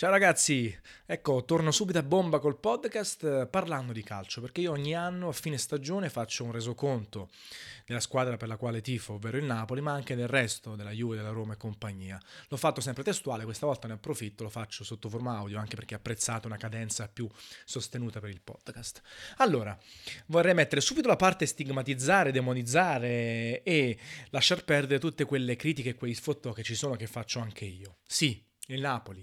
Ciao ragazzi, ecco, torno subito a bomba col podcast eh, parlando di calcio, perché io ogni anno a fine stagione faccio un resoconto della squadra per la quale tifo, ovvero il Napoli, ma anche del resto della Juve, della Roma e compagnia. L'ho fatto sempre testuale, questa volta ne approfitto, lo faccio sotto forma audio, anche perché ho apprezzato una cadenza più sostenuta per il podcast. Allora, vorrei mettere subito la parte stigmatizzare, demonizzare e lasciar perdere tutte quelle critiche e quei sfottò che ci sono che faccio anche io. Sì, il Napoli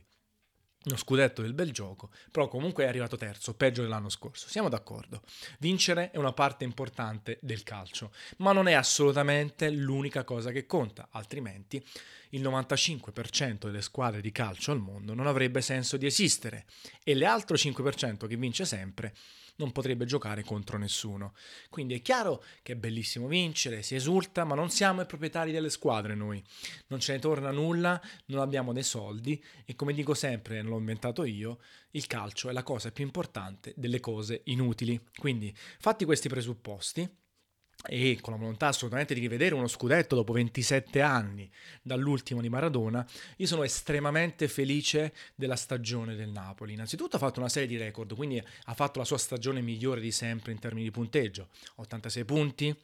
uno scudetto del bel gioco, però comunque è arrivato terzo, peggio dell'anno scorso. Siamo d'accordo. Vincere è una parte importante del calcio, ma non è assolutamente l'unica cosa che conta, altrimenti il 95% delle squadre di calcio al mondo non avrebbe senso di esistere e l'altro 5% che vince sempre non potrebbe giocare contro nessuno. Quindi è chiaro che è bellissimo vincere, si esulta, ma non siamo i proprietari delle squadre noi. Non ce ne torna nulla, non abbiamo dei soldi e come dico sempre, non l'ho inventato io, il calcio è la cosa più importante delle cose inutili. Quindi fatti questi presupposti e con la volontà assolutamente di rivedere uno scudetto dopo 27 anni dall'ultimo di Maradona, io sono estremamente felice della stagione del Napoli. Innanzitutto ha fatto una serie di record, quindi ha fatto la sua stagione migliore di sempre in termini di punteggio. 86 punti,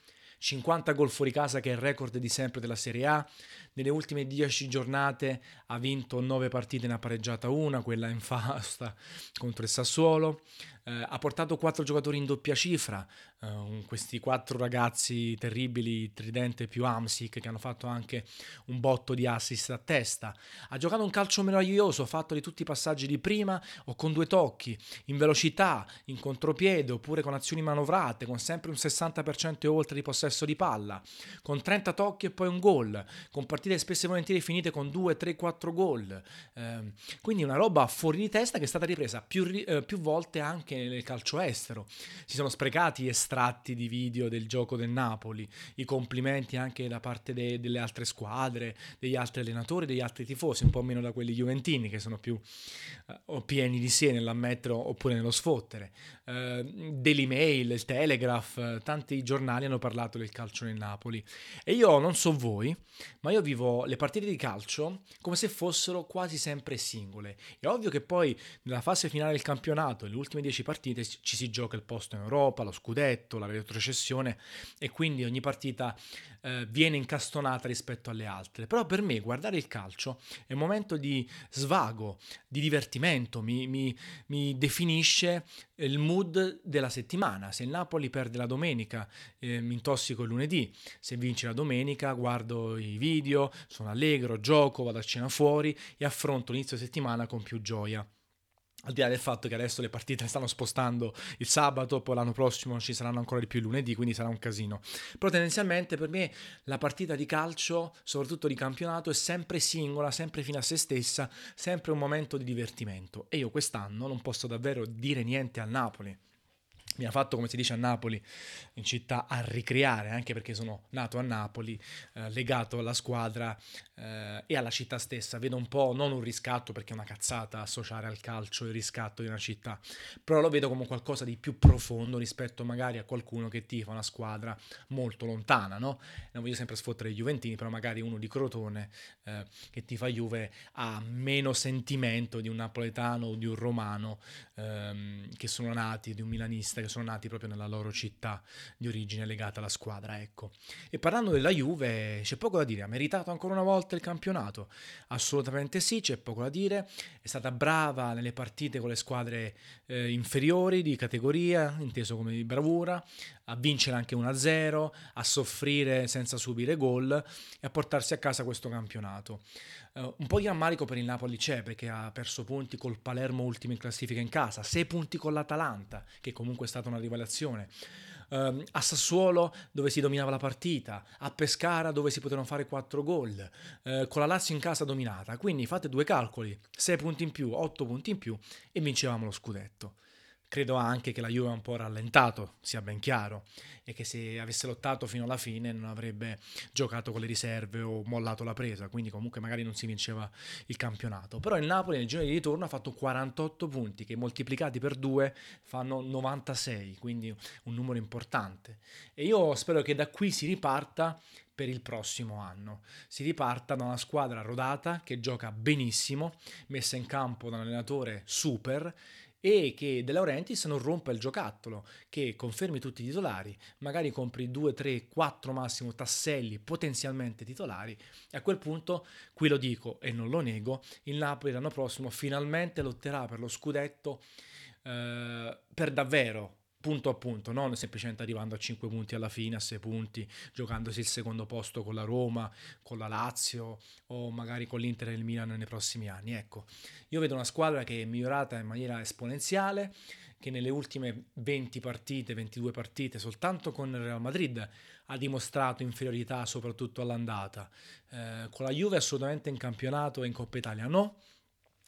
50 gol fuori casa che è il record di sempre della Serie A. Nelle ultime 10 giornate ha vinto 9 partite, ne ha pareggiata una, quella in fasta contro il Sassuolo. Eh, ha portato 4 giocatori in doppia cifra, eh, questi 4 ragazzi terribili, Tridente più Amsic, che hanno fatto anche un botto di assist a testa. Ha giocato un calcio meraviglioso, fatto di tutti i passaggi di prima o con due tocchi, in velocità, in contropiede oppure con azioni manovrate, con sempre un 60% e oltre di possesso di palla, con 30 tocchi e poi un gol, con partite spesso e volentieri finite con 2, 3, 4 gol. Eh, quindi una roba fuori di testa che è stata ripresa più, eh, più volte anche nel calcio estero. Si sono sprecati estratti di video del gioco del Napoli, i complimenti anche da parte de- delle altre squadre, degli altri allenatori, degli altri tifosi, un po' meno da quelli juventini che sono più eh, pieni di sé nell'ammettere oppure nello sfottere. Eh, Daily Mail, il Telegraph, tanti giornali hanno parlato del calcio nel Napoli. E io non so voi, ma io vivo le partite di calcio come se fossero quasi sempre singole. È ovvio che poi nella fase finale del campionato, nelle ultime 10 partite, ci si gioca il posto in Europa, lo scudetto, la retrocessione e quindi ogni partita eh, viene incastonata rispetto alle altre. Però per me guardare il calcio è un momento di svago, di divertimento, mi, mi, mi definisce il mood della settimana. Se il Napoli perde la domenica, eh, mi intossico il lunedì. Se vince la domenica, guardo i video, sono allegro, gioco, vado a cena fuori e affronto l'inizio settimana con più gioia. Al di là del fatto che adesso le partite stanno spostando il sabato, poi l'anno prossimo ci saranno ancora di più il lunedì, quindi sarà un casino. Però tendenzialmente per me la partita di calcio, soprattutto di campionato, è sempre singola, sempre fine a se stessa, sempre un momento di divertimento. E io quest'anno non posso davvero dire niente al Napoli mi ha fatto, come si dice a Napoli, in città a ricreare, anche perché sono nato a Napoli, eh, legato alla squadra eh, e alla città stessa. Vedo un po' non un riscatto, perché è una cazzata associare al calcio il riscatto di una città, però lo vedo come qualcosa di più profondo rispetto magari a qualcuno che tifa una squadra molto lontana, no? Non voglio sempre sfottere i Juventini, però magari uno di Crotone eh, che tifa Juve ha meno sentimento di un napoletano o di un romano ehm, che sono nati, di un milanista che sono nati proprio nella loro città di origine legata alla squadra, ecco. E parlando della Juve, c'è poco da dire, ha meritato ancora una volta il campionato? Assolutamente sì, c'è poco da dire, è stata brava nelle partite con le squadre eh, inferiori di categoria, inteso come di bravura, a vincere anche 1-0, a soffrire senza subire gol e a portarsi a casa questo campionato. Uh, un po' di rammarico per il Napoli c'è perché ha perso punti col Palermo ultimo in classifica in casa, 6 punti con l'Atalanta, che comunque è stata una rivelazione. Uh, a Sassuolo dove si dominava la partita, a Pescara dove si potevano fare 4 gol, uh, con la Lazio in casa dominata. Quindi fate due calcoli, 6 punti in più, 8 punti in più e vincevamo lo scudetto. Credo anche che la Juve ha un po' rallentato, sia ben chiaro, e che se avesse lottato fino alla fine non avrebbe giocato con le riserve o mollato la presa, quindi comunque magari non si vinceva il campionato. Però il Napoli nel giro di ritorno ha fatto 48 punti che moltiplicati per 2 fanno 96, quindi un numero importante. E io spero che da qui si riparta per il prossimo anno. Si riparta da una squadra rodata che gioca benissimo, messa in campo da un allenatore super e che De Laurentiis non rompa il giocattolo, che confermi tutti i titolari, magari compri 2, 3, 4 massimo tasselli potenzialmente titolari e a quel punto, qui lo dico e non lo nego, il Napoli l'anno prossimo finalmente lotterà per lo scudetto eh, per davvero punto a punto, non semplicemente arrivando a 5 punti alla fine, a 6 punti, giocandosi il secondo posto con la Roma, con la Lazio o magari con l'Inter e il Milan nei prossimi anni. Ecco, io vedo una squadra che è migliorata in maniera esponenziale, che nelle ultime 20 partite, 22 partite, soltanto con il Real Madrid ha dimostrato inferiorità soprattutto all'andata. Eh, con la Juve assolutamente in campionato e in Coppa Italia no,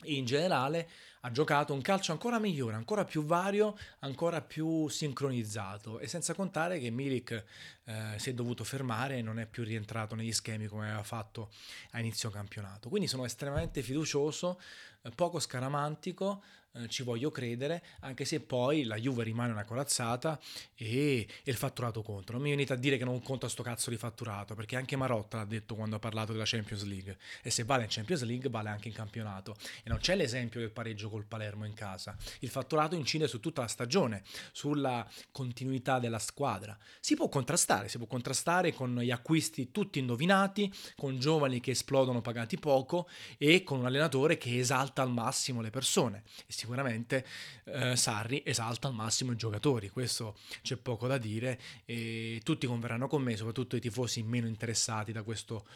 in generale ha giocato un calcio ancora migliore, ancora più vario, ancora più sincronizzato e senza contare che Milik eh, si è dovuto fermare e non è più rientrato negli schemi come aveva fatto a inizio campionato. Quindi sono estremamente fiducioso, eh, poco scaramantico, eh, ci voglio credere, anche se poi la Juve rimane una corazzata e, e il fatturato conta. Non mi venite a dire che non conta sto cazzo di fatturato, perché anche Marotta l'ha detto quando ha parlato della Champions League. E se vale in Champions League, vale anche in campionato. E non c'è l'esempio del pareggio col Palermo in casa. Il fatturato incide su tutta la stagione, sulla continuità della squadra. Si può contrastare, si può contrastare con gli acquisti tutti indovinati, con giovani che esplodono pagati poco e con un allenatore che esalta al massimo le persone. E si sicuramente eh, Sarri esalta al massimo i giocatori, questo c'è poco da dire e tutti converranno con me, soprattutto i tifosi meno interessati da questo,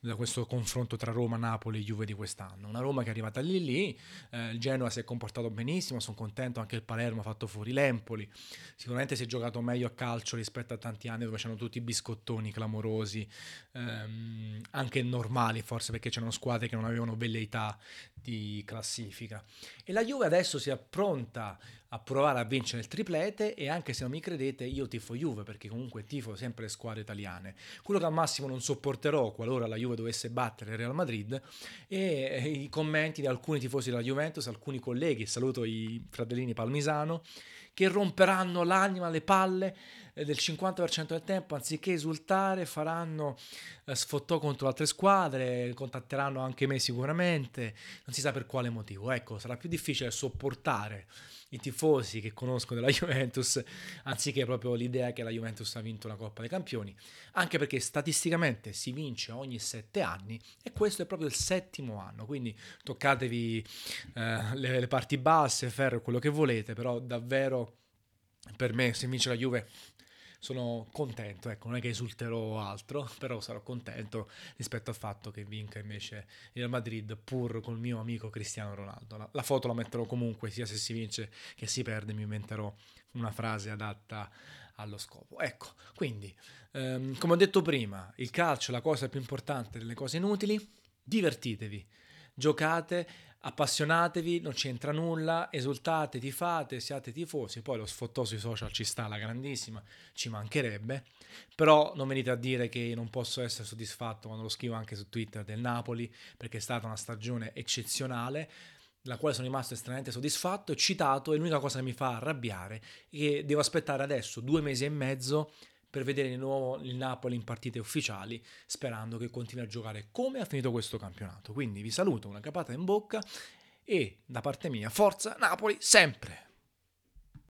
da questo confronto tra Roma, Napoli e Juve di quest'anno. Una Roma che è arrivata lì lì, eh, il Genoa si è comportato benissimo, sono contento, anche il Palermo ha fatto fuori l'Empoli, sicuramente si è giocato meglio a calcio rispetto a tanti anni dove c'erano tutti i biscottoni clamorosi, ehm, anche normali forse perché c'erano squadre che non avevano velleità di classifica. E la Juve adesso si appronta a provare a vincere il triplete e anche se non mi credete io tifo Juve perché comunque tifo sempre le squadre italiane. Quello che al massimo non sopporterò qualora la Juve dovesse battere il Real Madrid e i commenti di alcuni tifosi della Juventus, alcuni colleghi, saluto i fratellini Palmisano, che romperanno l'anima, le palle eh, del 50% del tempo, anziché esultare, faranno eh, sfottò contro altre squadre, contatteranno anche me sicuramente, non si sa per quale motivo. Ecco, sarà più difficile sopportare i tifosi che conosco della Juventus, anziché proprio l'idea che la Juventus ha vinto la Coppa dei Campioni, anche perché statisticamente si vince ogni sette anni e questo è proprio il settimo anno, quindi toccatevi eh, le, le parti basse, ferro, quello che volete, però davvero per me se vince la Juve sono contento, ecco, non è che esulterò altro, però sarò contento rispetto al fatto che vinca invece il Madrid pur col mio amico Cristiano Ronaldo. La, la foto la metterò comunque, sia se si vince che si perde, mi inventerò una frase adatta allo scopo. Ecco, quindi, ehm, come ho detto prima, il calcio è la cosa più importante delle cose inutili, divertitevi, giocate, appassionatevi, non c'entra nulla, esultate, tifate, siate tifosi, poi lo sfottò sui social ci sta la grandissima, ci mancherebbe, però non venite a dire che non posso essere soddisfatto quando lo scrivo anche su Twitter del Napoli, perché è stata una stagione eccezionale, la quale sono rimasto estremamente soddisfatto e citato, e l'unica cosa che mi fa arrabbiare è che devo aspettare adesso due mesi e mezzo per vedere di nuovo il Napoli in partite ufficiali, sperando che continui a giocare come ha finito questo campionato. Quindi vi saluto, una capata in bocca e da parte mia, forza Napoli sempre!